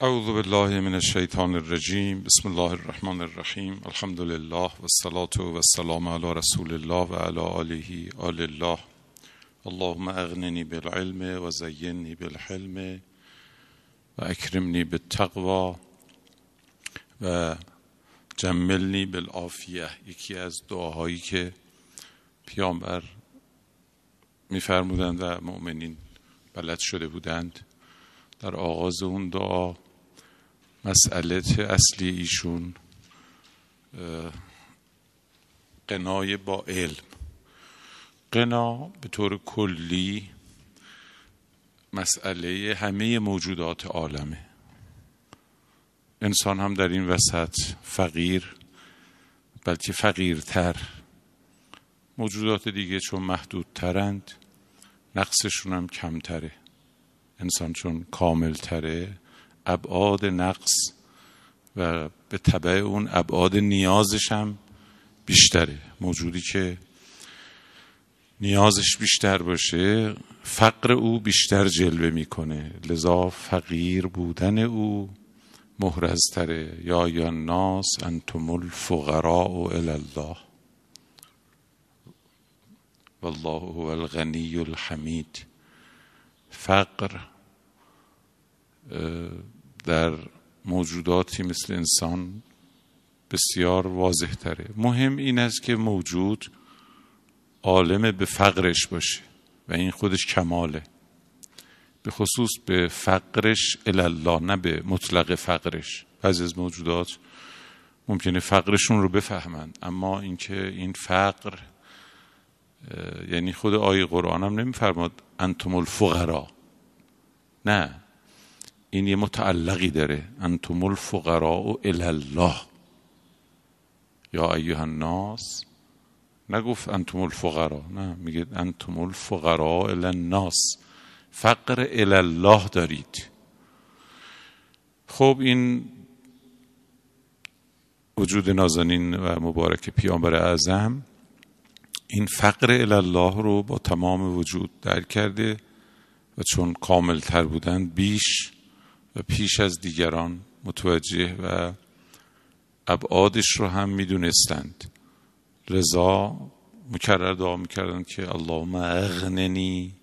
اعوذ بالله من الشیطان الرجیم بسم الله الرحمن الرحیم الحمد لله و الصلاة و السلام علی رسول الله و علی آله آل الله. اللهم اغننی بالعلم و زیننی بالحلم و اکرمنی بالتقوا و جملنی بالعافیه یکی از دعاهایی که پیامبر میفرمودند و مؤمنین بلد شده بودند در آغاز اون دعا مسئله اصلی ایشون قنای با علم. قنا به طور کلی مسئله همه موجودات عالمه. انسان هم در این وسط فقیر بلکه فقیرتر. موجودات دیگه چون محدودترند نقصشون هم کمتره. انسان چون کاملتره ابعاد نقص و به طبع اون ابعاد نیازش هم بیشتره. موجودی که نیازش بیشتر باشه فقر او بیشتر جلوه می‌کنه. لذا فقیر بودن او محرزتره یا یا ناس انتم الفقراء الی الله. والله هو الغنی الحمید. فقر در موجوداتی مثل انسان بسیار واضح تره مهم این است که موجود عالم به فقرش باشه و این خودش کماله. به خصوص به فقرش الله نه به مطلق فقرش. بعضی از موجودات ممکنه فقرشون رو بفهمند اما اینکه این فقر یعنی خود آیه قرآن هم نمیفرماد انتم الفقرا نه. این یه متعلقی داره. انتم الفقراء الی الله یا ایها الناس. نگفت انتم الفقراء. نه میگه انتم الفقراء الی الناس فقر الی الله دارید. خب این وجود نازنین و مبارک پیامبر اعظم این فقر الله رو با تمام وجود درک کرده و چون کامل تر بودن بیش و پیش از دیگران متوجه و ابعادش رو هم می‌دونستند. رضا مکرر دعا می‌کردن که اللهم اغننی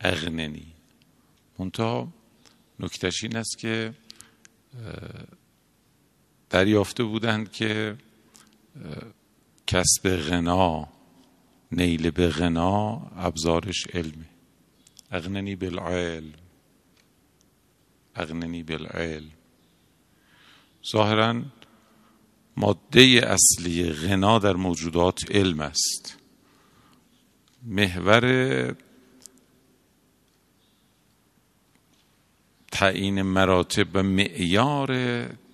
اغننی. منتها نکتش این است که دریافته بودند که کسب غنا نیل به غنا ابزارش علمه اغننی بالعلم. اغننی بالعلم. ظاهرا ماده اصلی غنا در موجودات علم است. محور تعیین مراتب و معیار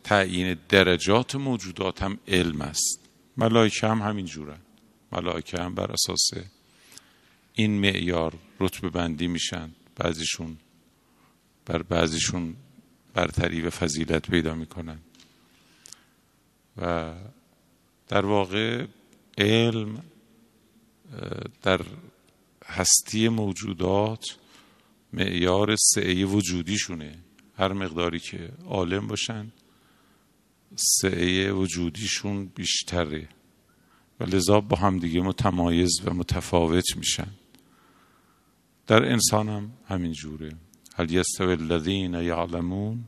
تعیین درجات موجودات هم علم است. ملائکه هم همین جورن ملائکه هم بر اساس این معیار رتبه بندی میشن. بعضیشون بر بعضیشون برتری و فضیلت پیدا می‌کنن. و در واقع علم در هستی موجودات معیار سعی وجودیشونه. هر مقداری که عالم باشن سعی وجودیشون بیشتره. و لذا با هم دیگه متمایز و متفاوت میشن. در انسان هم همین جوره. هل یستوی الذین یعلمون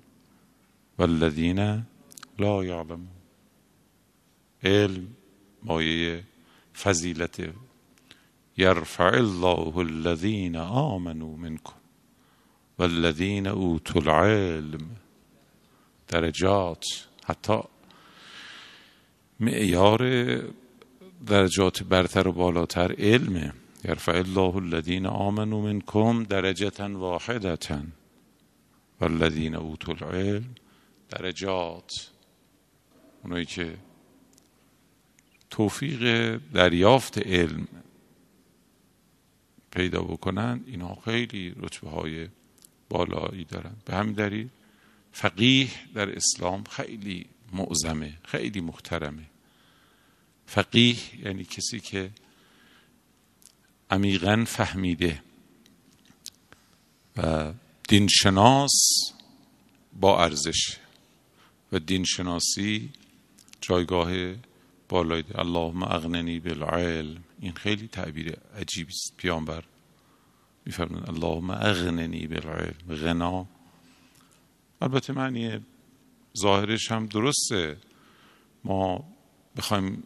والذین لا یعلمون علم مایه فضیلت یرفع الله الذین آمنوا منکم والذین اوتوا العلم. درجات حتی معیار درجات برتر و بالاتر علمه. یرفع الله الذین آمنوا منکم درجة واحدة. والذین اوتوا العلم درجات. اونایی که توفیق دریافت علم پیدا بکنن اینا خیلی رتبه های بالایی دارن. به همین دلیل فقیه در اسلام خیلی معظمه خیلی محترمه. فقیه یعنی کسی که عمیقا فهمیده. و دینشناس با ارزش. و دین شناسی جایگاه بالایی ده. اللهم اغننی بالعلم. این خیلی تعبیر عجیبی است. پیامبر میفرمایند اللهم اغننی بالعلم. غنا. البته معنی ظاهرش هم درسته. ما بخوایم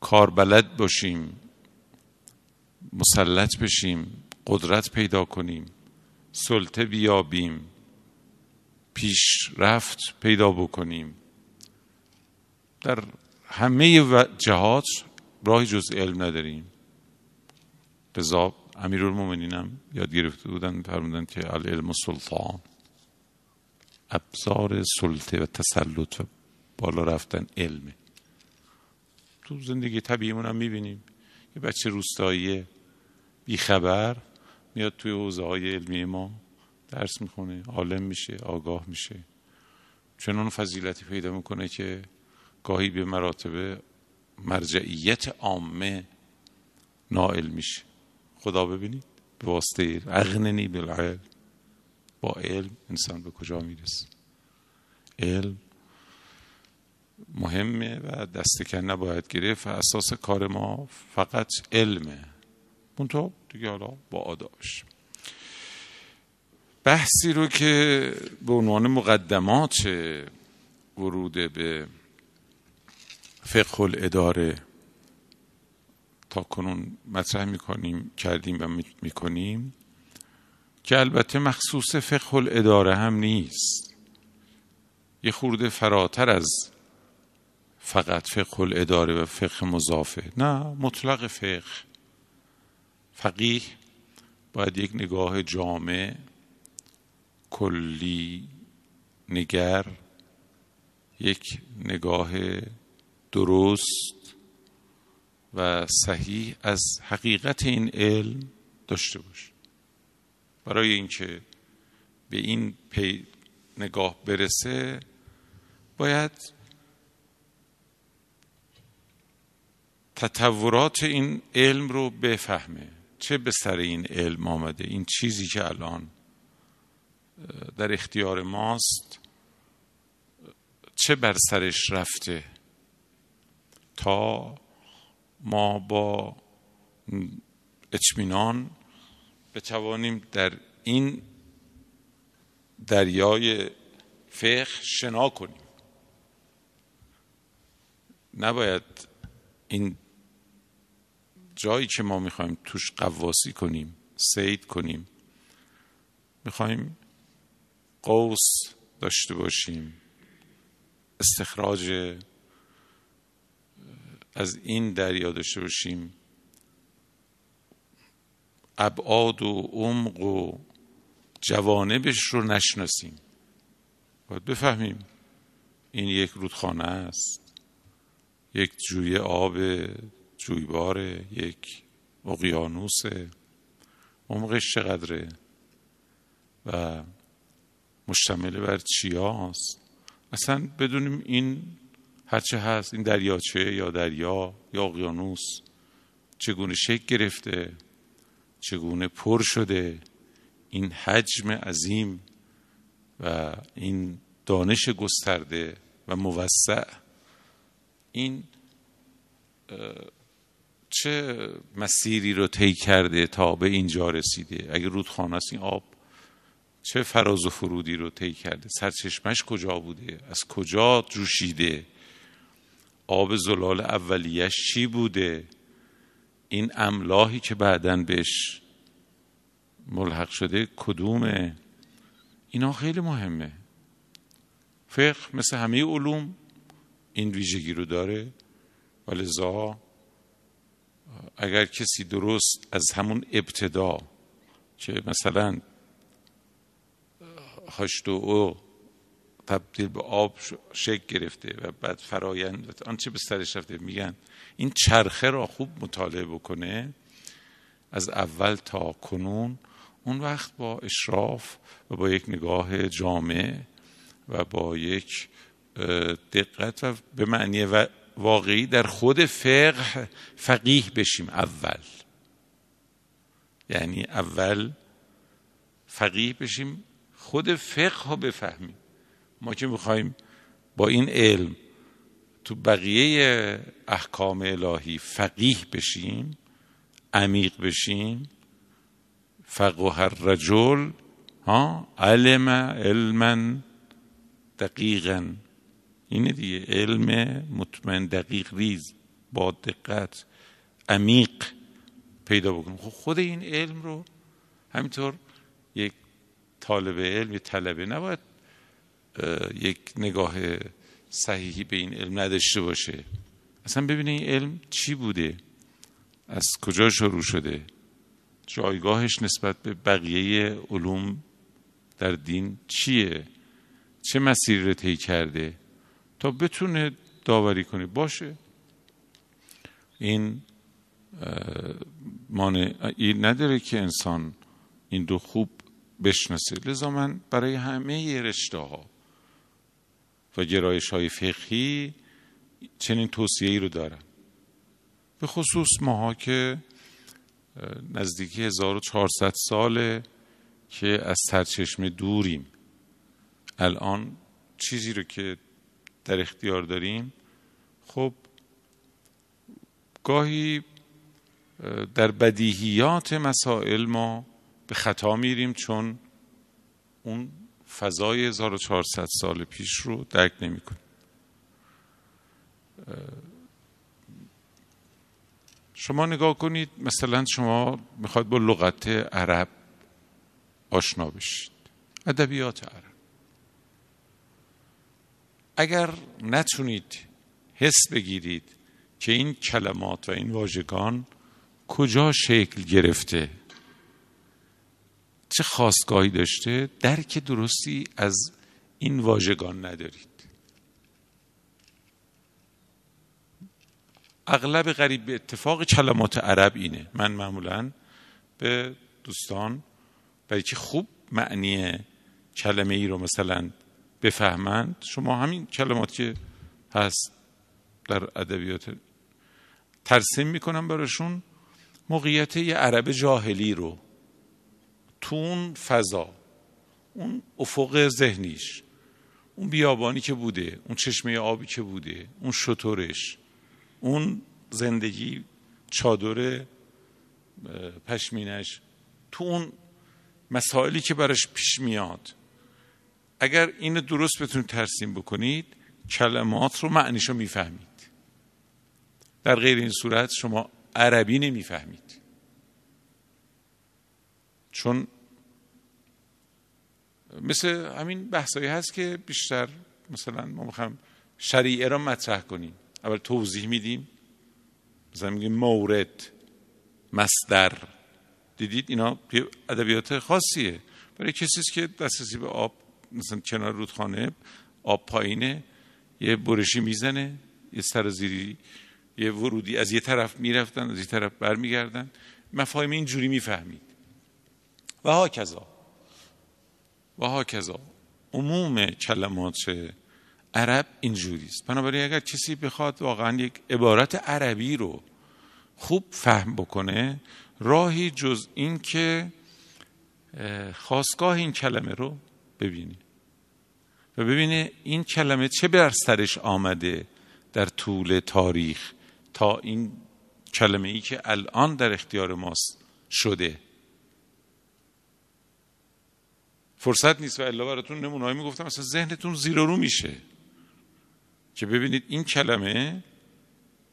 کار بلد باشیم مسلط بشیم قدرت پیدا کنیم سلطه بیابیم پیشرفت پیدا بکنیم. در همه جهات راهی جز علم نداریم. لذا امیرالمومنین هم یاد گرفته بودن فرمودن که العلم سلطان. ابزار سلطه و تسلط و بالا رفتن علمه تو زندگی طبیعیمون هم می‌بینیم. یه بچه روستایی بیخبر میاد توی حوزه های علمی ما درس می‌خونه عالم میشه آگاه میشه. چنان فضیلتی پیدا می‌کنه که گاهی به مراتب مرجعیت عامه نائل میشه. خدا ببینید به واسطه اغننی بالعلم با علم انسان به کجا می‌رسه؟ علم مهمه و دستکن نباید گرفت و اساس کار ما فقط علمه. منطقه دیگه حالا با آدابش. بحثی رو که به عنوان مقدمات ورود به فقه الاداره تا کنون مطرح می‌کنیم کردیم و می‌کنیم که البته مخصوص فقه الاداره هم نیست. یه خورده فراتر از فقط فقه الاداره و فقه مضافه. نه مطلق فقه. فقیه باید یک نگاه جامع کلی نگر یک نگاه درست و صحیح از حقیقت این علم داشته باشه برای اینکه به این پی نگاه برسه باید تطورات این علم رو بفهمه. چه به سر این علم آمده؟ این چیزی که الان در اختیار ماست چه بر سرش رفته؟ تا ما با اطمینان بتوانیم در این دریای فقه شنا کنیم. نباید این جایی که ما می‌خوایم توش قواسی کنیم سید کنیم می‌خوایم قوس داشته باشیم استخراج از این دریا داشته باشیم ابعاد و عمق و جوانبش رو نشناسیم. باید بفهمیم این یک رودخانه است یک جوی آب جویبار یک اقیانوس عمقش چقدره و مشتمل بر چی هست اصلا بدونیم این هرچه هست این دریاچه یا دریا یا اقیانوس چگونه شکل گرفته چگونه پر شده این حجم عظیم و این دانش گسترده و موسع این چه مسیری رو طی کرده تا به اینجا رسیده؟ اگه رودخانه است این آب چه فراز و فرودی رو طی کرده؟ سرچشمش کجا بوده؟ از کجا جوشیده؟ آب زلال اولیش چی بوده؟ این املاحی که بعدا بهش ملحق شده کدومه؟ اینا خیلی مهمه. فقه مثل همه علوم این ویژگی رو داره. و لذا اگر کسی درست از همون ابتدا که مثلا هشت او تبدیل به آب شکل گرفته و بعد فرایند آنچه به سرش رفته میگن این چرخه را خوب مطالعه بکنه از اول تا کنون اون وقت با اشراف و با یک نگاه جامع و با یک دقت و به معنی واقعی در خود فقه فقیه بشیم اول. یعنی اول فقیه بشیم خود فقه رو بفهمیم. ما که می‌خوایم با این علم تو بقیه احکام الهی فقیه بشیم عمیق بشیم فقه الرجل ها علم علما دقیقا اینه دیگه. علم مطمئن دقیق ریز با دقت عمیق پیدا بکنیم خب خود این علم رو همینطور یک طالب علم یک طلبه نباید یک نگاه صحیحی به این علم نداشته باشه. اصلا ببینه این علم چی بوده؟ از کجا شروع شده؟ جایگاهش نسبت به بقیه علوم در دین چیه؟ چه مسیری رو طی کرده؟ تا بتونه داوری کنه. باشه. این مانع این نداره که انسان این دو خوب بشناسه. لذا من برای همه رشته ها و گرایش های فقهی چنین توصیه ای رو دارم. به خصوص ماها که نزدیکی 1400 ساله که از سرچشمه دوریم. الان چیزی رو که در اختیار داریم. خب گاهی در بدیهیات مسائل ما به خطا میریم چون اون فضای 1400 سال پیش رو درک نمی کنیم شما نگاه کنید مثلا شما می‌خواد با لغت عرب آشنا بشید. ادبیات عرب. اگر نتونید حس بگیرید که این کلمات و این واژگان کجا شکل گرفته چه خواستگاهی داشته درک درستی از این واژگان ندارید. اغلب غریب به اتفاق کلمات عرب اینه. من معمولا به دوستان برای که خوب معنی کلمه ای رو مثلا بفهمند. شما همین کلمات که هست در ادبیات ترسیم می‌کنم براشون. موقعیت یه عرب جاهلی رو تو اون فضا اون افق ذهنیش اون بیابانی که بوده اون چشمه آبی که بوده اون شطورش اون زندگی چادر پشمینش تو اون مسائلی که براش پیش میاد. اگر اینو درست بتونید ترسیم بکنید کلمات رو معنیشو می‌فهمید. در غیر این صورت شما عربی نمی‌فهمید. چون مثل همین بحثایی هست که بیشتر مثلا ما می‌خوایم شریعه را مطرح کنیم. اول توضیح میدیم. مثلا میگیم مورد مصدر. دیدید اینا ادبیات خاصیه. برای کسی که دسترسی به آب مثلا کنار رودخانه آب پایینه یه برشی می‌زنه یه سرزیری یه ورودی از یه طرف می‌رفتن از یه طرف برمیگردن. مفاهیم اینجوری می‌فهمید. و ها کذا و ها کذا عموم کلمات عرب اینجوری است بنابراین اگر کسی بخواد واقعا یک عبارت عربی رو خوب فهم بکنه راهی جز این که خواستگاه این کلمه رو ببینی. و ببینه این کلمه چه بر سرش آمده در طول تاریخ تا این کلمه ای که الان در اختیار ماست شده. فرصت نیست و الا براتون نمونه‌ای می‌گفتم مثلا ذهنتون زیر رو میشه. که ببینید این کلمه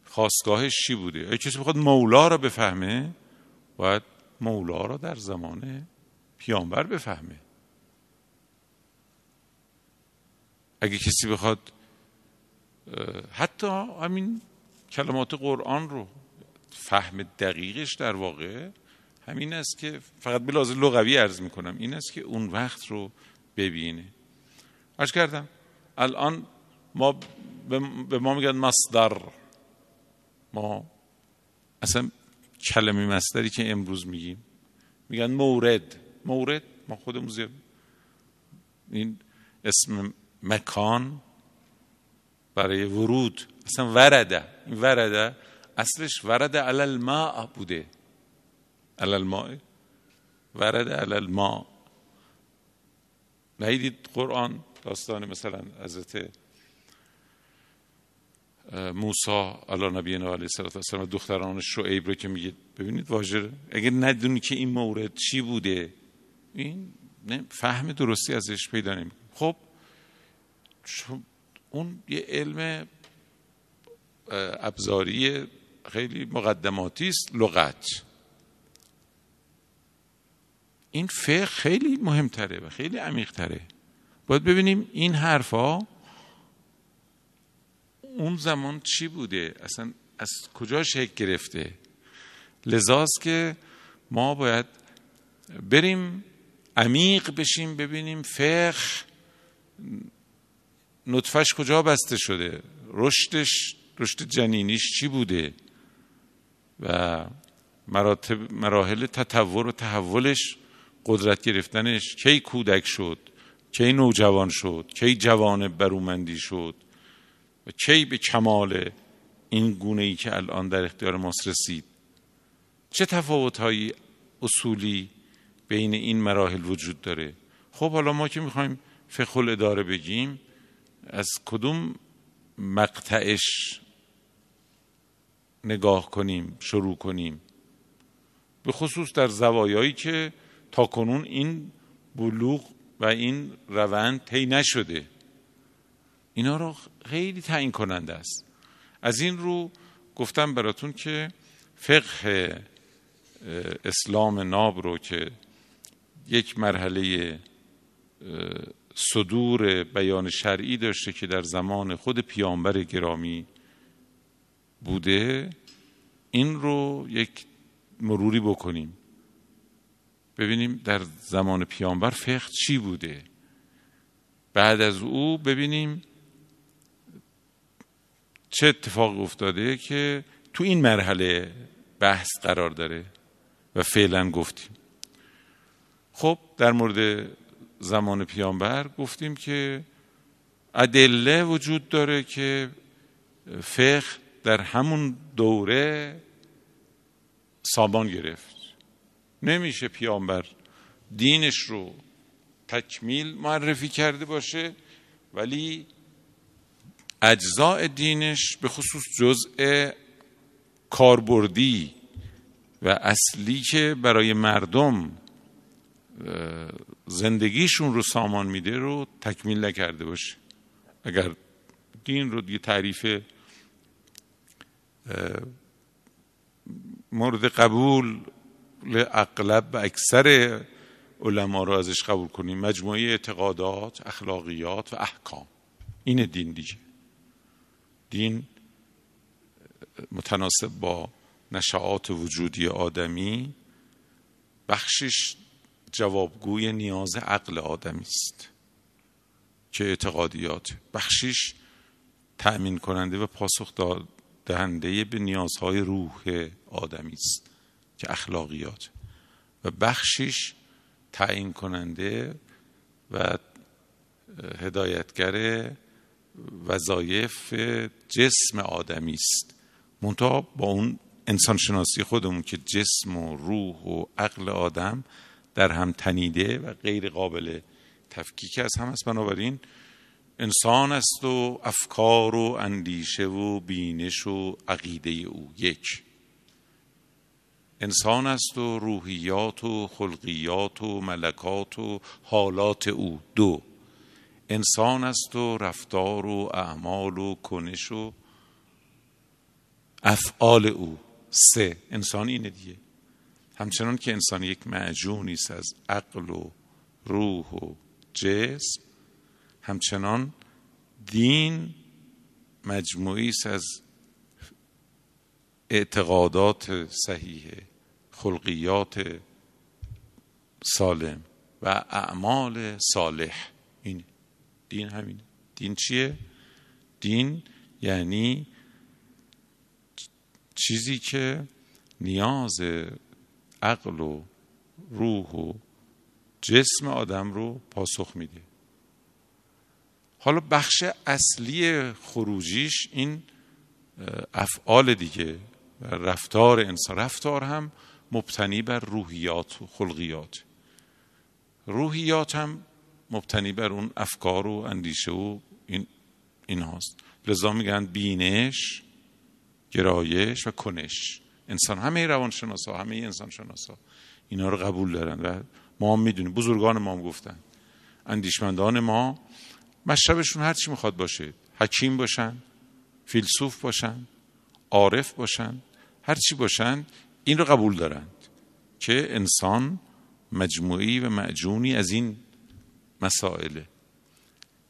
خواستگاهش چی بوده؟ اگه کسی بخواد مولا را بفهمه باید مولا را در زمان پیامبر بفهمه. اگه کسی بخواد حتی همین کلمات قرآن رو فهم دقیقش در واقع همین است که فقط به لازم لغوی عرض می‌کنم این است که اون وقت رو ببینه. عرض کردم الان ما به ما میگن مصدر. ما اصلا کلمه مصدری که امروز میگیم میگن مورد. مورد؟ ما خودمون این اسم مکان برای ورود. اصلا ورده. این ورده اصلش ورده علال الماء بوده. علال الماء؟ ورده علال الماء. ندیدید قرآن داستان مثلا حضرت موسا علی نبی علیه السلام دختران شعیب رو که میگه ببینید واژه اگر ندونی که این مورد چی بوده این فهم درستی ازش پیدا نمی خب اون یه علم ابزاری خیلی مقدماتی است لغت. این فقه خیلی مهمتره و خیلی عمیقتره. باید ببینیم این حرفا اون زمان چی بوده؟ اصلا از کجا شکل گرفته؟ لذاست که ما باید بریم عمیق بشیم ببینیم فقه نطفش کجا بسته شده؟ رشدش رشد جنینیش چی بوده؟ و مراتب مراحل تطور و تحولش قدرت گرفتنش کی کودک شد؟ کی نوجوان شد؟ کی جوان برومندی شد؟ و کی به کمال این گونه ای که الان در اختیار ماست رسید؟ چه تفاوت های اصولی بین این مراحل وجود داره؟ خب حالا ما که می‌خوایم فقه الاداره بگیم از کدوم مقطعش نگاه کنیم شروع کنیم؟ به خصوص در زوایایی که تا کنون این بلوغ و این روند طی نشده. اینا رو خیلی تعیین کننده است. از این رو گفتم براتون که فقه اسلام ناب رو که یک مرحله صدور بیان شرعی داشته که در زمان خود پیامبر گرامی بوده این رو یک مروری بکنیم. ببینیم در زمان پیامبر فقه چی بوده. بعد از او ببینیم چه اتفاق افتاده که تو این مرحله بحث قرار داره و فعلا گفتیم. خب در مورد زمان پیامبر گفتیم که ادله وجود داره که فقه در همون دوره سامان گرفت. نمیشه پیامبر دینش رو تکمیل معرفی کرده باشه ولی اجزاء دینش به خصوص جزء کاربردی و اصلی که برای مردم زندگیشون رو سامان میده رو تکمیل نکرده باشه. اگر دین رو دیگه تعریف مورد قبول اغلب و اکثر علما رو ازش قبول کنیم. مجموعه اعتقادات اخلاقیات و احکام. این دین دیگه. دین متناسب با نشعات وجودی آدمی بخشش جوابگوی نیاز عقل آدمی است. که اعتقادیات. بخشش تأمین کننده و پاسخ دهنده به نیازهای روح آدمی است که اخلاقیات. و بخشش تعیین کننده و هدایتگر وظایف جسم آدمی است. منتها با اون انسان شناسی خودمون که جسم و روح و عقل آدم در هم تنیده و غیر قابل تفکیک از هم است. بنابراین انسان است و افکار و اندیشه و بینش و عقیده او یک. انسان است و روحیات و خلقیات و ملکات و حالات او دو. انسان است و رفتار و اعمال و کنش و افعال او سه. انسان اینه دیگه. همچنان که انسان یک معجونی است از عقل و روح و جسم همچنان دین مجموعی است از اعتقادات صحیح خلقیات سالم و اعمال صالح. این دین همین. دین چیه؟ دین یعنی چیزی که نیاز عقل و روح و جسم آدم رو پاسخ میده. حالا بخش اصلی خروجیش این افعال دیگه رفتار انسان. رفتار هم مبتنی بر روحیات و خلقیات. روحیات هم مبتنی بر اون افکار و اندیشه و این این هاست لذا میگن بینش گرایش و کنش. انسان همه روانشناسا همه انسان شناسا اینا رو قبول دارن و ما هم می‌دونیم. بزرگان ما هم گفتن. اندیشمندان ما مشربشون هر چی می‌خواد باشه. حکیم باشن فیلسوف باشن عارف باشن هر چی باشن این رو قبول دارند که انسان مجموعی و معجونی از این مسائله.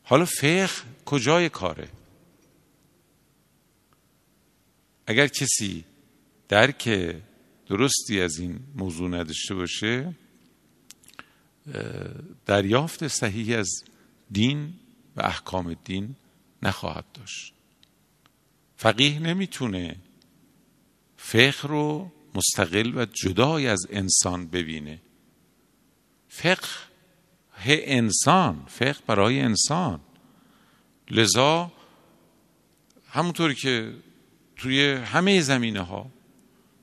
حالا فقه کجای کاره؟ اگر کسی درک درستی از این موضوع نداشته باشه دریافت صحیح از دین و احکام دین نخواهد داشت. فقیه نمی‌تونه فقه رو مستقل و جدای از انسان ببینه. فقه انسان فقه برای انسان. لذا همونطوری که توی همه زمینه ها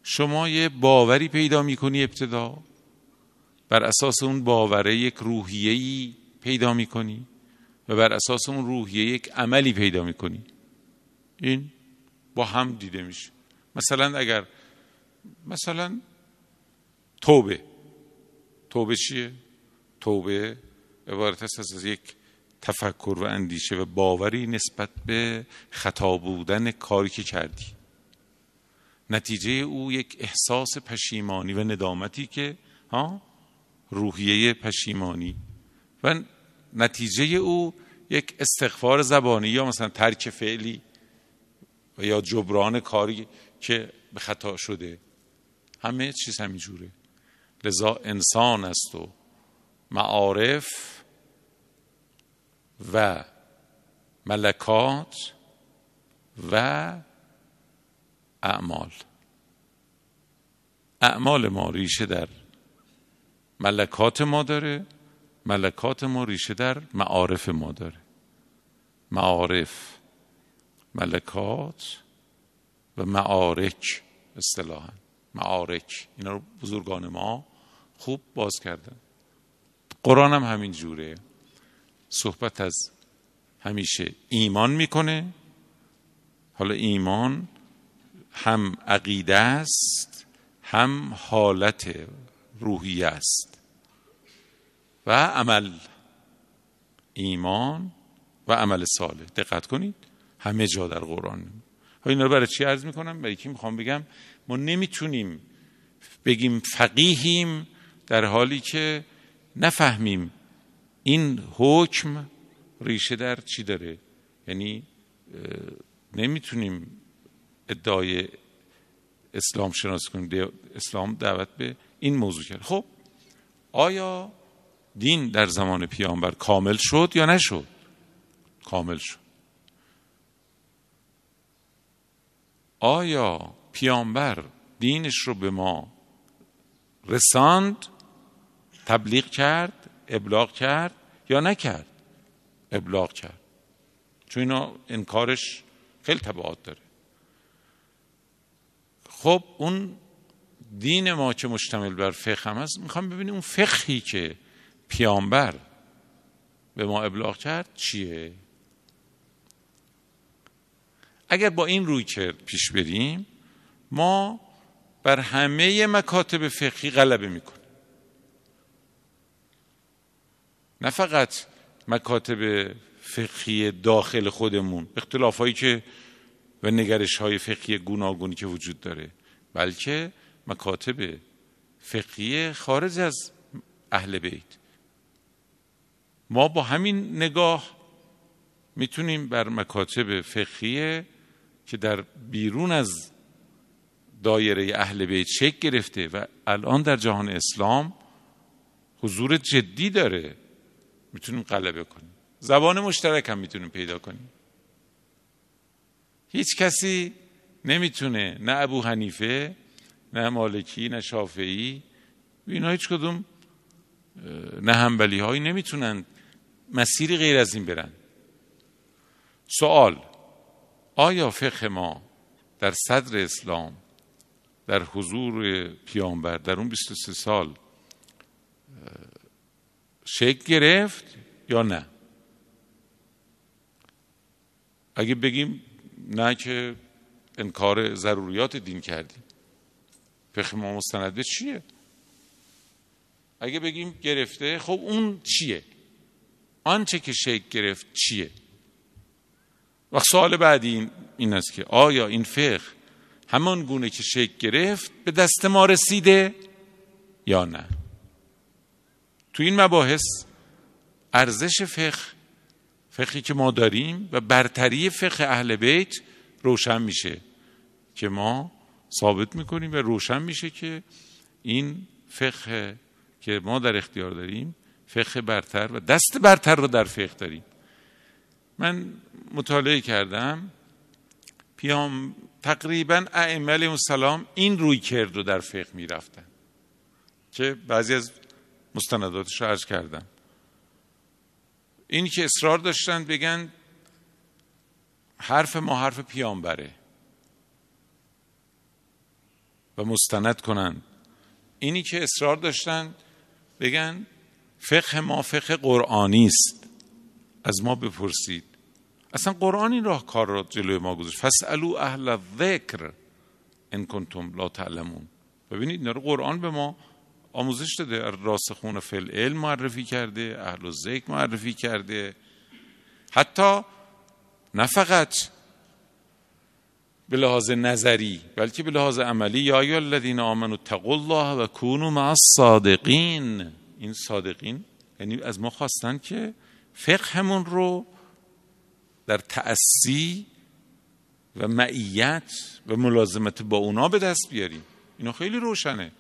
شما یه باوری پیدا می‌کنی ابتدا؟ بر اساس اون باوره یک روحیه‌ای پیدا می‌کنی و بر اساس اون روحیه یک عملی پیدا می‌کنی. این با هم دیده میشه. مثلا اگر مثلا توبه. توبه چیه؟ توبه عبارت است از یک تفکر و اندیشه و باوری نسبت به خطا بودن کاری که کردی. نتیجه او یک احساس پشیمانی و ندامتی که ها؟ روحیه پشیمانی. و نتیجه او یک استغفار زبانی یا مثلا ترک فعلی و یا جبران کاری که به خطا شده. همه چیز همینجوره. لذا انسان است و معارف و ملکات و اعمال. اعمال ما ریشه در ملکات ما داره ملکات ما ریشه در معارف ما داره. معارف ملکات و معارک اصطلاحا. معارک اینا رو بزرگان ما خوب باز کردن. قرآن هم همین جوره. صحبت از همیشه ایمان می‌کنه. حالا ایمان هم عقیده است هم حالت روحی است. و عمل ایمان و عمل صالح. دقت کنید همه جا در قرآن. اینا رو برای چی عرض می‌کنم؟ برای کی می‌خوام بگم ما نمی‌تونیم بگیم فقیهیم در حالی که نفهمیم این حکم ریشه در چی داره. یعنی نمی‌تونیم ادعای اسلام شناسی کنیم اسلام دعوت به این موضوع کرد. خب آیا دین در زمان پیامبر کامل شد یا نشد؟ کامل شد. آیا پیامبر دینش رو به ما رساند تبلیغ کرد ابلاغ کرد یا نکرد؟ ابلاغ کرد. چون اینا انکارش خیلی تبعات داره. خب اون دین ما که مشتمل بر فقه هم هست؟ می‌خوام ببینیم اون فقهی که پیامبر به ما ابلاغ کرد چیه؟ اگر با این روی کرد پیش بریم ما بر همه مکاتب فقهی غلبه می‌کنیم. نه فقط مکاتب فقهی داخل خودمون اختلاف هایی که و نگرش های فقهی گوناگونی که وجود داره. بلکه مکاتب فقهی خارج از اهل بیت. ما با همین نگاه می‌تونیم بر مکاتب فقهی که در بیرون از دایره اهل بیت شکل گرفته و الان در جهان اسلام حضور جدی داره می‌تونیم غلبه کنیم. زبان مشترک هم می‌تونیم پیدا کنیم. هیچ کسی نمی‌تونه نه ابو حنیفه نه مالکی نه شافعی اینا هیچ کدوم نه همبلی هایی نمی‌تونن مسیری غیر از این برن. سوال آیا فقه ما در صدر اسلام در حضور پیامبر در اون 23 سال شکل گرفت یا نه؟ اگه بگیم نه که انکار ضروریات دین کردیم فقه ما مستند به چیه؟ اگه بگیم گرفته خب اون چیه؟ آنچه که شکل گرفت چیه؟ و سوال بعدی این, است که آیا این فقه همان گونه که شکل گرفت به دست ما رسیده یا نه؟ تو این مباحث ارزش فقه فقهی که ما داریم و برتری فقه اهل بیت روشن میشه که ما ثابت می‌کنیم و روشن میشه که این فقه که ما در اختیار داریم فقه برتر و دست برتر رو در فقه داریم. من مطالعه کردم. پیام تقریبا ائمه السلام این روی کرد رو در فقه می‌رفتن که بعضی از مستنداتش رو عرض کردم. این که اصرار داشتن بگن حرف ما حرف پیامبره و مستند کنند. اینی که اصرار داشتن بگن فقه ما فقه قرآنی است. از ما بپرسید. اصلا قرآن این راه کار را جلوی ما گذاشت. فسالو اهل ذکر ان کنتم لا تعلمون. ببینید اینا قرآن به ما آموزش داده راسخون فل علم معرفی کرده اهل ذکر معرفی کرده. حتی نه فقط به لحاظ نظری بلکه به لحاظ عملی یا ایها الذین آمنوا اتقوا الله و کونوا مع الصادقین. این صادقین یعنی از ما خواستن که فقهمون رو در تأسی و معیت و ملازمت با اونا به دست بیاریم. اینا خیلی روشنه.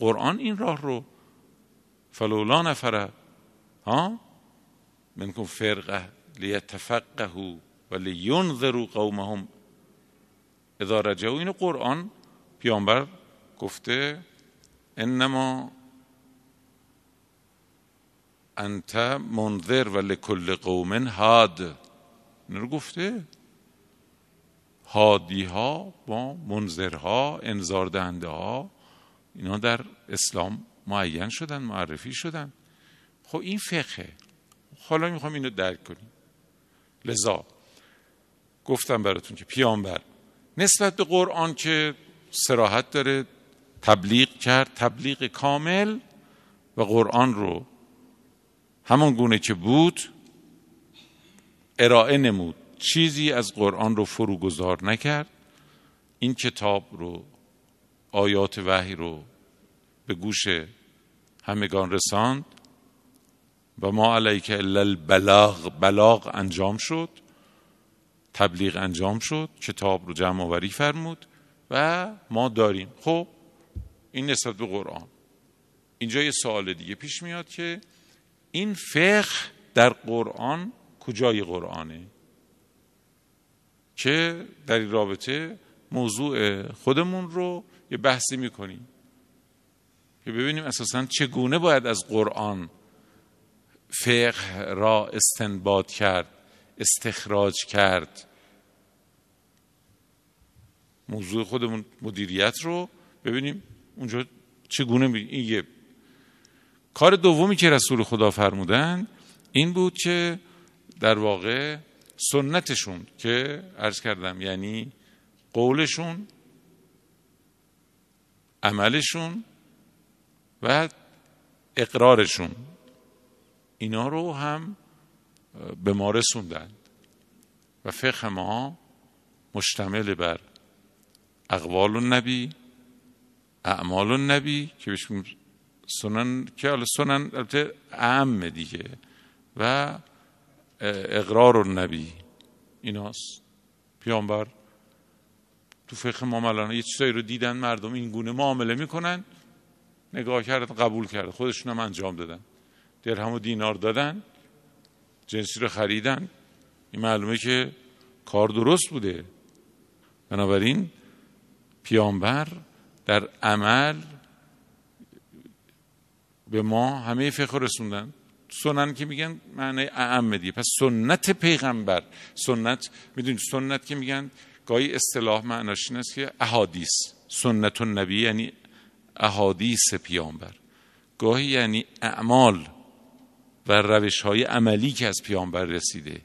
قرآن این راه رو. فلولا نفره ها؟ منکم فرقه لیتفقهوا و لینذروا قومهم. اذا رجعوا اینو قرآن پیامبر گفته انما انت منذر و لکل قوم هاد. این رو گفته. هادی ها با منذرها انذار دهنده ها اینا در اسلام معین شدن معرفی شدن. خب این فقه. حالا می‌خوام اینو درک کنیم. لذا گفتم براتون که پیامبر نسبت به قرآن که سراحت داره تبلیغ کرد تبلیغ کامل و قرآن رو همان گونه که بود ارائه نمود. چیزی از قرآن رو فروگذار نکرد. این کتاب رو آیات وحی رو به گوش همگان رساند و ما علیک الا البلاغ بلاغ انجام شد تبلیغ انجام شد کتاب رو جمع آوری فرمود و ما داریم. خب این نسبت به قرآن. اینجا یه سوال دیگه پیش میاد که این فقه در قرآن کجای قرآنه؟ که در این رابطه موضوع خودمون رو یه بحثی می‌کنیم. که ببینیم اساسا چگونه باید از قرآن فقه را استنباط کرد استخراج کرد. موضوع خودمون مدیریت رو ببینیم اونجا چگونه می... این یه کار دومی که رسول خدا فرمودن این بود که در واقع سنتشون که عرض کردم یعنی قولشون عملشون و اقرارشون. اینا رو هم به ما رسوندند و فقه ما مشتمل بر اقوال النبی اعمال النبی که بهش سنن که حالا سنن البته اعم دیگه و اقرار النبی. ایناست. پیامبر تو فقه معاملانه یه چیزایی رو دیدن مردم این گونه معامله می‌کنن. نگاه کردن قبول کرد خودشون هم انجام دادن. درهم و دینار دادن. جنسی رو خریدن. این معلومه که کار درست بوده. بنابراین پیامبر در عمل به ما همه فقه رسوندن. سنن که میگن معنی اعم دیگه. پس سنت پیغمبر. سنت می‌دونید سنت که میگن؟ گاهی اصطلاح معناش این است که احادیث. سنت النبی یعنی احادیث پیامبر. گاهی یعنی اعمال و روش های عملی که از پیامبر رسیده.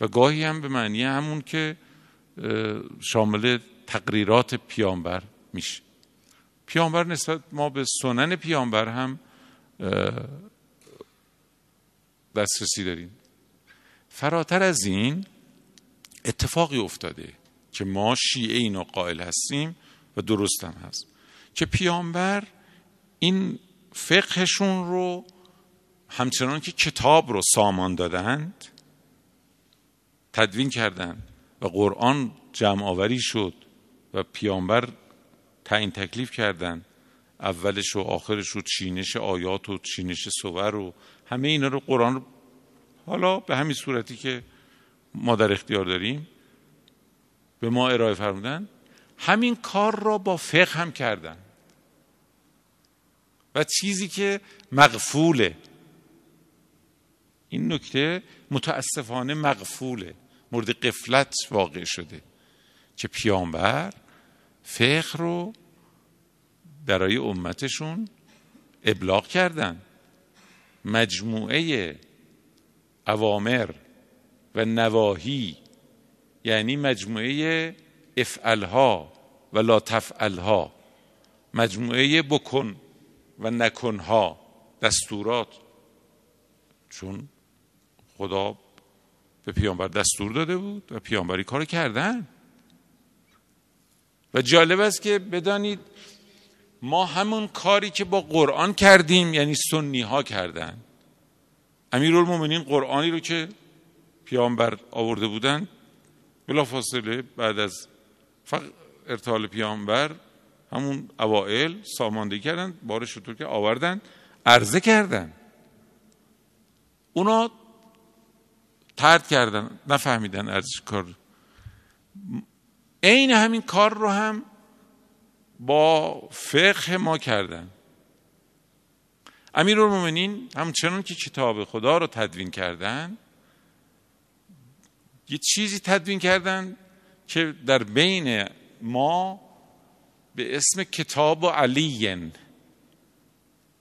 و گاهی هم به معنی همون که شامل تقریرات پیامبر میشه. پیامبر نسبت ما به سنن پیامبر هم دسترسی داریم. فراتر از این اتفاقی افتاده که ما شیعه اینو قائل هستیم و درست هم هست. که پیامبر این فقهشون رو همچنان که کتاب رو سامان دادند تدوین کردند و قرآن جمع آوری شد و پیامبر تعیین تکلیف کردند. اولش و آخرش و چینش آیات و چینش سور و همه اینا رو قرآن رو حالا به همین صورتی که ما در اختیار داریم به ما ارائه فرمودن همین کار را با فقه هم کردن. و چیزی که مغفوله. این نکته متاسفانه مغفوله. مورد قفلت واقع شده. که پیامبر فقه رو برای امتشون ابلاغ کردن. مجموعه اوامر و نواهی یعنی مجموعه افعلها و لا تفعلها. مجموعه بکن. و نکنها دستورات. چون خدا به پیامبر دستور داده بود و پیامبری کار کردن. و جالب است که بدانید ما همون کاری که با قرآن کردیم یعنی سنی ها کردن. امیرالمومنین قرآنی رو که پیامبر آورده بودن بلا فاصله بعد از ارتحال پیامبر همون اوائل ساماندهی کردن بارش شطور که آوردن عرضه کردن. اونا ترد کردن نفهمیدن ارزش کار عین همین کار رو هم با فقه ما کردن. امیر المومنین همچنان که کتاب خدا رو تدوین کردن یه چیزی تدوین کردن که در بین ما به اسم کتاب و علیین.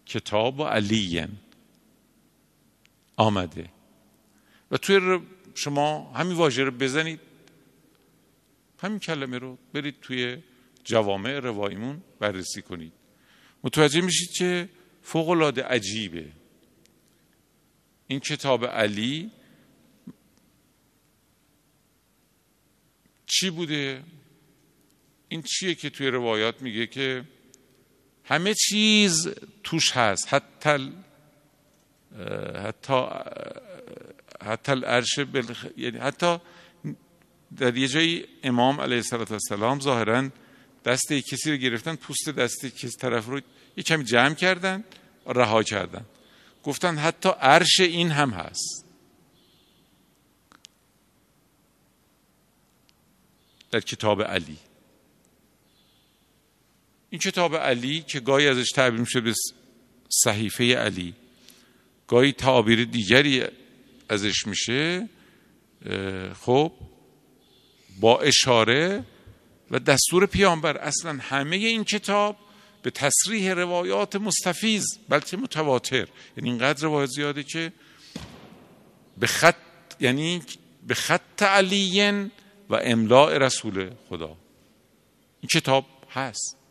کتاب و علیین. آمده. و توی شما همین واژه رو بزنید. همین کلمه رو برید توی جوامع روایمون بررسی کنید. متوجه میشید که فوق العاده عجیبه. این کتاب علی چی بوده؟ این چیه که توی روایات میگه که همه چیز توش هست. حتی حتی حتی العرش بلخ... یعنی حتی در یه جایی امام علیه السلام ظاهرا دست کسی رو گرفتن پوست دست کسی طرف رو یه کمی جمع کردن رها کردن. گفتن حتی عرش این هم هست. در کتاب علی. این کتاب علی که گاهی ازش تعبیر میشه به صحیفه علی گاهی تعابیر دیگری ازش میشه خب با اشاره و دستور پیامبر. اصلا همه این کتاب به تصریح روایات مستفیز بلکه متواتر. یعنی اینقدر روایت زیاده که به خط یعنی به خط علیین و املاع رسول خدا. این کتاب هست.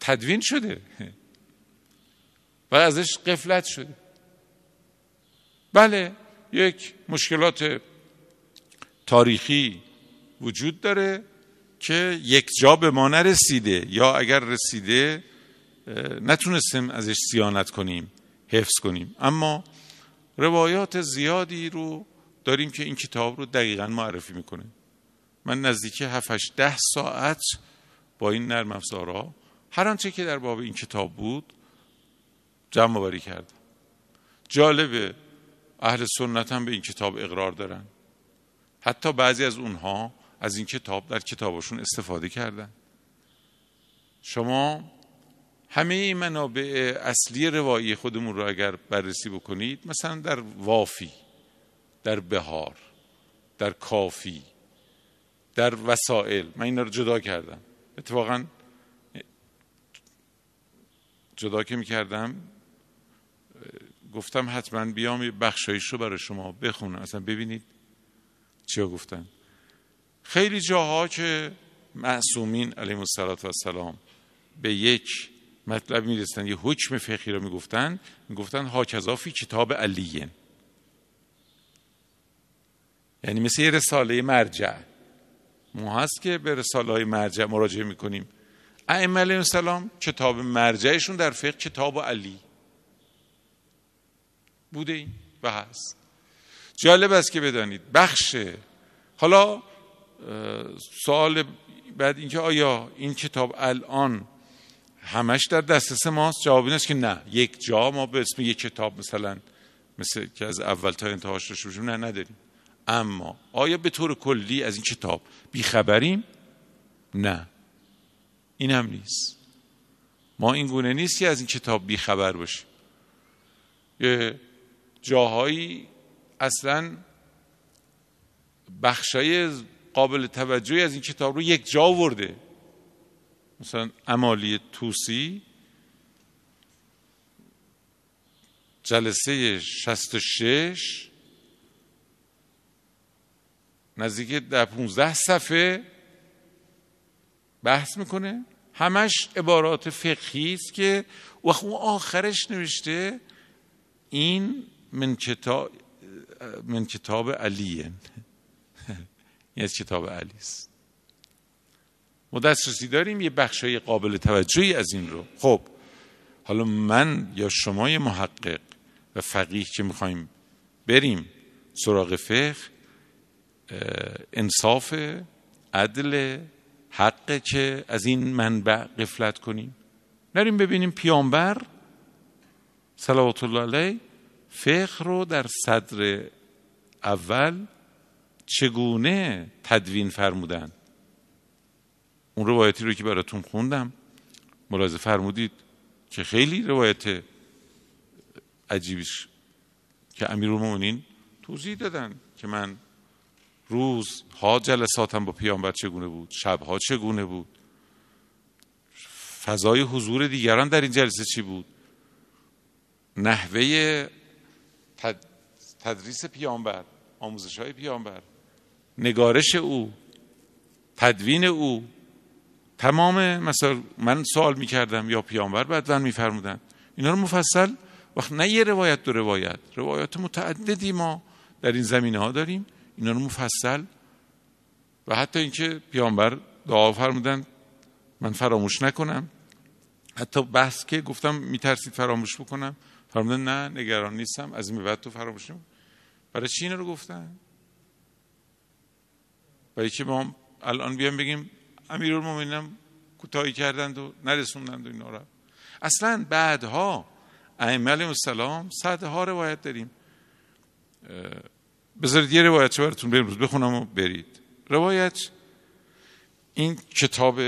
تدوین شده. و ازش قفلت شده. بله یک مشکلات تاریخی وجود داره که یک جا به ما نرسیده. یا اگر رسیده نتونستیم ازش سیانت کنیم حفظ کنیم. اما روایات زیادی رو داریم که این کتاب رو دقیقا معرفی می‌کنه. من نزدیک 7 ده ساعت با این نرم افزارها هر آنچه که در باب این کتاب بود جمع آوری کردم جالبه اهل سنت هم به این کتاب اقرار دارن. حتی بعضی از اونها از این کتاب در کتابشون استفاده کردن. شما همه منابع اصلی روایی خودمون رو اگر بررسی بکنید مثلا در وافی در بهار در کافی در وسائل من این رو جدا کردم. اتفاقا جدا که می‌کردم گفتم حتما بیام بخشایش رو برای شما بخونم. اصلا ببینید چیا گفتن. خیلی جاها که معصومین علیهم السلام به یک مطلب می‌رسن یه حکم فقهی رو می‌گفتن می‌گفتن ها فی کتاب علیه یعنی مثل یه رساله مرجع. ما هست که به رساله های مرجع مراجعه می‌کنیم. ائمه علیهم السلام کتاب مرجعشون در فقه کتاب علی بوده این و هست. جالب است که بدانید بخش حالا سوال بعد اینکه آیا این کتاب الان همش در دسترس ماست؟ جواب این است که نه. یک جا ما به اسم یک کتاب مثلا مثل که از اول تا انتهاش داشته باشیم نه نداریم. اما آیا به طور کلی از این کتاب بیخبریم؟ نه. این هم نیست. ما این گونه نیست که از این کتاب بیخبر باشیم. یه جاهایی اصلا بخشای قابل توجهی از این کتاب رو یک جا ورده مثلا امالی توسی جلسه شست شش نزدیک در پونزده صفحه بحث می‌کنه. همش عبارات فقهی است که وقت اون آخرش نوشته این من کتاب من کتاب علیه. این از کتاب علی است. ما دسترسی داریم یه بخشای قابل توجهی از این رو. خب حالا من یا شما محقق و فقیه که می‌خوایم بریم سراغ فقه انصاف عدل حقه که از این منبع قفلت کنیم؟ نریم ببینیم پیامبر صلوات الله علیه فقه رو در صدر اول چگونه تدوین فرمودن؟ اون روایتی رو که براتون خوندم ملاحظه فرمودید که خیلی روایت عجیبیش که امیرالمومنین توضیح دادن که من روز ها جلساتم با پیامبر چگونه بود؟ شبها چگونه بود؟ فضای حضور دیگران در این جلسه چی بود؟ نحوه تدریس پیامبر آموزش های پیامبر نگارش او تدوین او تمام مثلا من سوال می‌کردم یا پیامبر بعد میفرمودن؟ اینا رو مفصل وقت نه یه روایت دو روایت. روایت متعددی ما در این زمینه ها داریم. اینا رو مفصل. و حتی اینکه پیامبر دعا فرمودن من فراموش نکنم. حتی بحث که گفتم میترسید فراموش بکنم. فرمودن نه نگران نیستم از این بعد تو فراموش نمی برای چی رو گفتن؟ برای که ما الان بیام بگیم امیرالمومنینم کوتاهی کردند و نرسوندند و اینا رو. اصلا بعدها ائمه علیهم السلام صدها روایت داریم. بذارید یه روایت براتون امروز بخونم و برید. روایت این کتاب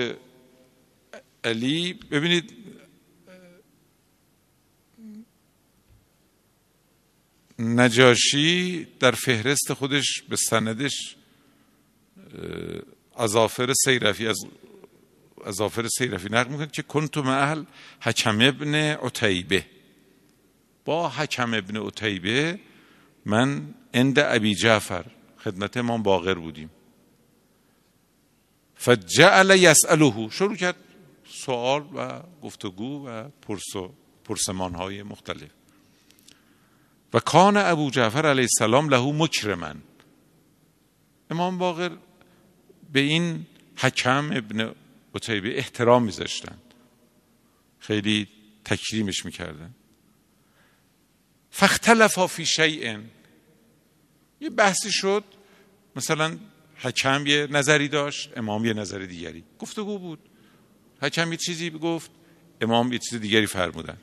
علی ببینید نجاشی در فهرست خودش به سندش ازافر سیرفی از ازافر سیرفی نقل می‌کنه که کنتو محل حکم ابن عتیبه. با حکم ابن عتیبه من اند ابی جعفر خدمت امام باقر بودیم. فجعل یسأله شروع کرد سوال و گفتگو و پرسمان های مختلف. و کان ابو جعفر علیه السلام له مکرمن. امام باقر به این حکم ابن عتیبه احترام میذاشتند. خیلی تکریمش می‌کردن فختلفا فی شیء. یه بحثی شد. مثلا حکم یه نظری داشت امام یه نظر دیگری. گفتگو بود. حکم یه چیزی گفت امام یه چیز دیگری فرمودن.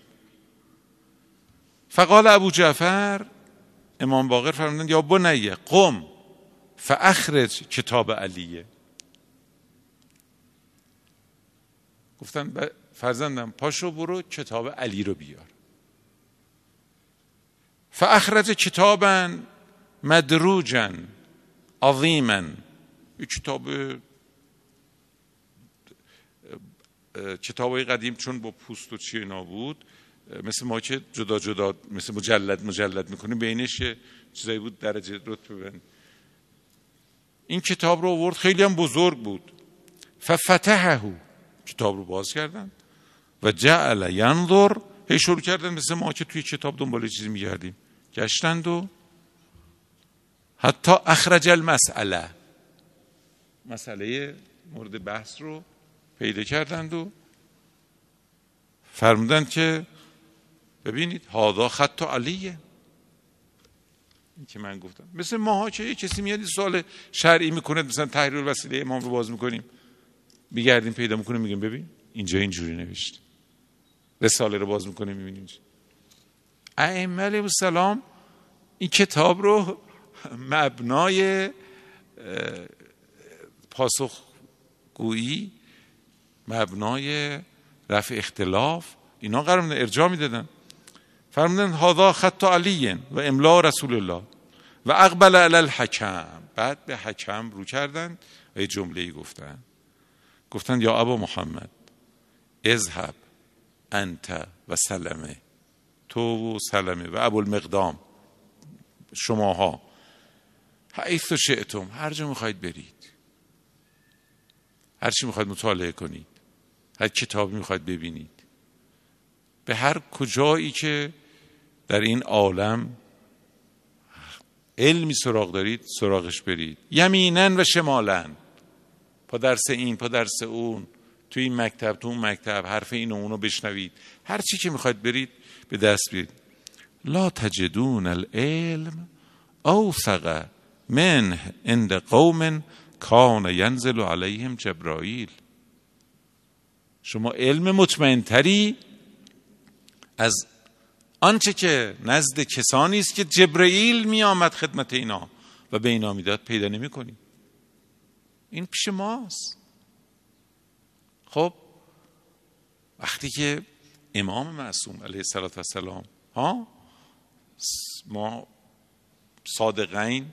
فقال ابو جعفر امام باقر فرمودن یا بنیه قم فاخرج کتاب علیه. گفتن فرزندم پاشو برو کتاب علی رو بیار. فاخرج کتابا مدروجا عظیما. کتاب کتاب قدیم چون با پوست و چی نابود مثل ما که جدا جدا مثل مجلد مجلد می‌کنیم بینش چیزایی بود درجه رتبه بند این کتاب رو آورد خیلی هم بزرگ بود. ففتحه کتاب رو باز کردن. و جعل ینظر هی شروع کردن مثل ما که توی کتاب دنبال چیزی میگردیم. گشتند و حتی اخرج المسئله مسئله مورد بحث رو پیدا کردند و فرمودند که ببینید هادا خط علیه. این که من گفتم. مثل ماها که یه کسی میاد سوال شرعی می‌کنه مثلا تحریر وسیله امام رو باز می‌کنیم. میگردیم پیدا می‌کنیم میگیم ببین اینجا اینجوری نوشته رساله رو باز می‌کنیم می‌بینیم ائمه علیه السلام این کتاب رو مبنای پاسخ گویی مبنای رفع اختلاف. اینا قرار ارجاع می‌دادن. فرمودن هذا خط علی و املا رسول الله. و اقبل علی الحکم. بعد به حکم رو کردن و یه جمله ای گفتن. گفتن یا ابا محمد اذهب انت و سلمه. تو و سلمه و ابو المقدام شماها. حیث و شئتم. هر جا می‌خواید برید. هر چی می‌خواید مطالعه کنید. هر کتابی می‌خواید ببینید. به هر کجایی که در این عالم علمی سراغ دارید سراغش برید. یمینن و شمالن پا درس این پا درس اون. تو این مکتب تو اون مکتب. حرف این و اونو بشنوید. هر چی که می‌خواید برید به دست بیارید. لا تجدون العلم اوثق من عند قوم کان ینزل علیهم جبرائیل شما علم مطمئنتری از آنچه که نزد کسانی است که جبرئیل می آمد خدمت اینا و به اینا می‌داد پیدا نمی کنی. این پیش ماست خب وقتی که امام معصوم علیه السلام ها ما صادقین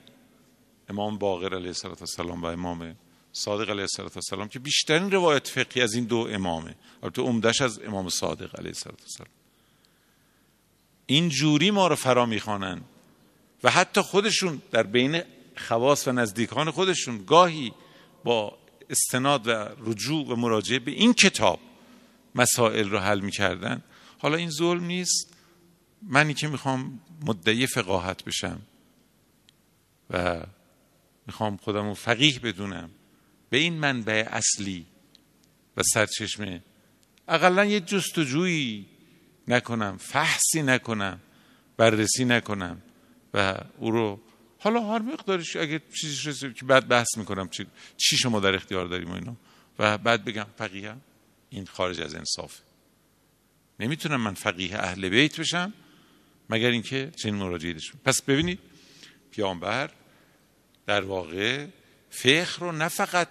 امام باقر علیه السلام و امام صادق علیه السلام که بیشترین روایت فقهی از این دو امامه. البته عمدش از امام صادق علیه السلام این جوری ما رو فرا می‌خوانند و حتی خودشون در بین خواص و نزدیکان خودشون گاهی با استناد و رجوع و مراجعه به این کتاب مسائل رو حل می‌کردن. حالا این ظلم نیست. منی که می‌خوام مدعی فقاهت بشم و می‌خوام خودم رو فقیه بدونم. به این منبع اصلی و سرچشمه. اقلا یه جستجویی نکنم فحصی نکنم بررسی نکنم و او رو حالا هر مقدارش اگه چیزی رسید که بعد بحث می‌کنم چی, چی شما در اختیار داریم و اینا و بعد بگم فقیه این خارج از انصافه نمی‌تونم من فقیه اهل بیت بشم مگر اینکه چنین مراجعه پس ببینید پیامبر در واقع فقه رو نه فقط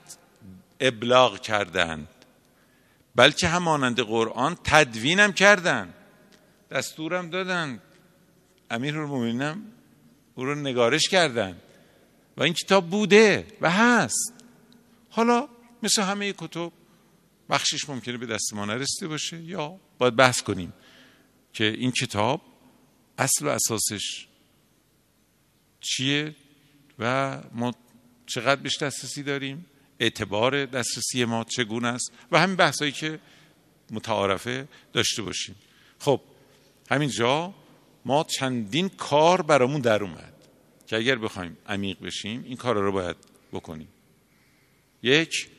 ابلاغ کردند بلکه همانند قرآن تدوینم کردند دستورم دادن امیر المومنینم او رو نگارش کردن و این کتاب بوده و هست. حالا مثل همه کتب بخشش ممکنه به دست ما نرسیده باشه یا باید بحث کنیم که این کتاب اصل و اساسش چیه؟ و ما چقدر بهش دسترسی داریم اعتبار دسترسی ما چگونه است و همین بحثایی که متعارفه داشته باشیم. خب همینجا ما چندین کار برامون در اومد که اگر بخوایم عمیق بشیم این کار رو باید بکنیم. یک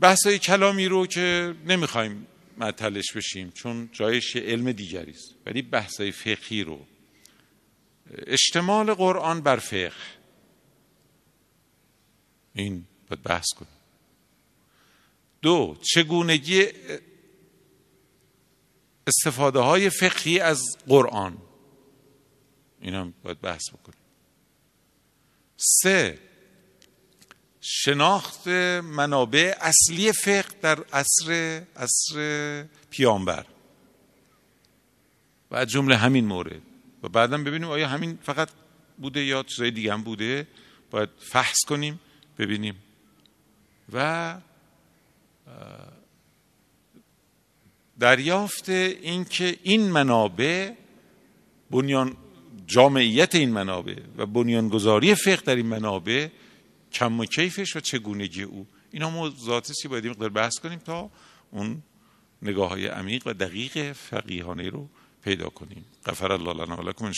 بحثای کلامی رو که نمی‌خوایم معطلش بشیم چون جایش علم دیگری است ولی بحثای فقهی رو اشتمال قرآن بر فقه. این باید بحث کنیم. دو چگونگی استفاده های فقهی از قرآن. این هم باید بحث بکنیم. سه شناخت منابع اصلی فقه در عصر عصر پیامبر. و از جمله همین مورد. و بعدا ببینیم آیا همین فقط بوده یا چیزای دیگه هم بوده؟ باید فحص کنیم ببینیم. و دریافت اینکه این منابع بنیان جامعیت این منابع و بنیانگذاری فقه در این منابع کم و کیفش و چگونگی او. اینا موضوعاتی که باید مقدار بحث کنیم تا اون نگاه های عمیق و دقیق فقیهانه رو پیدا کنیم. غفر الله لنا و لکم ان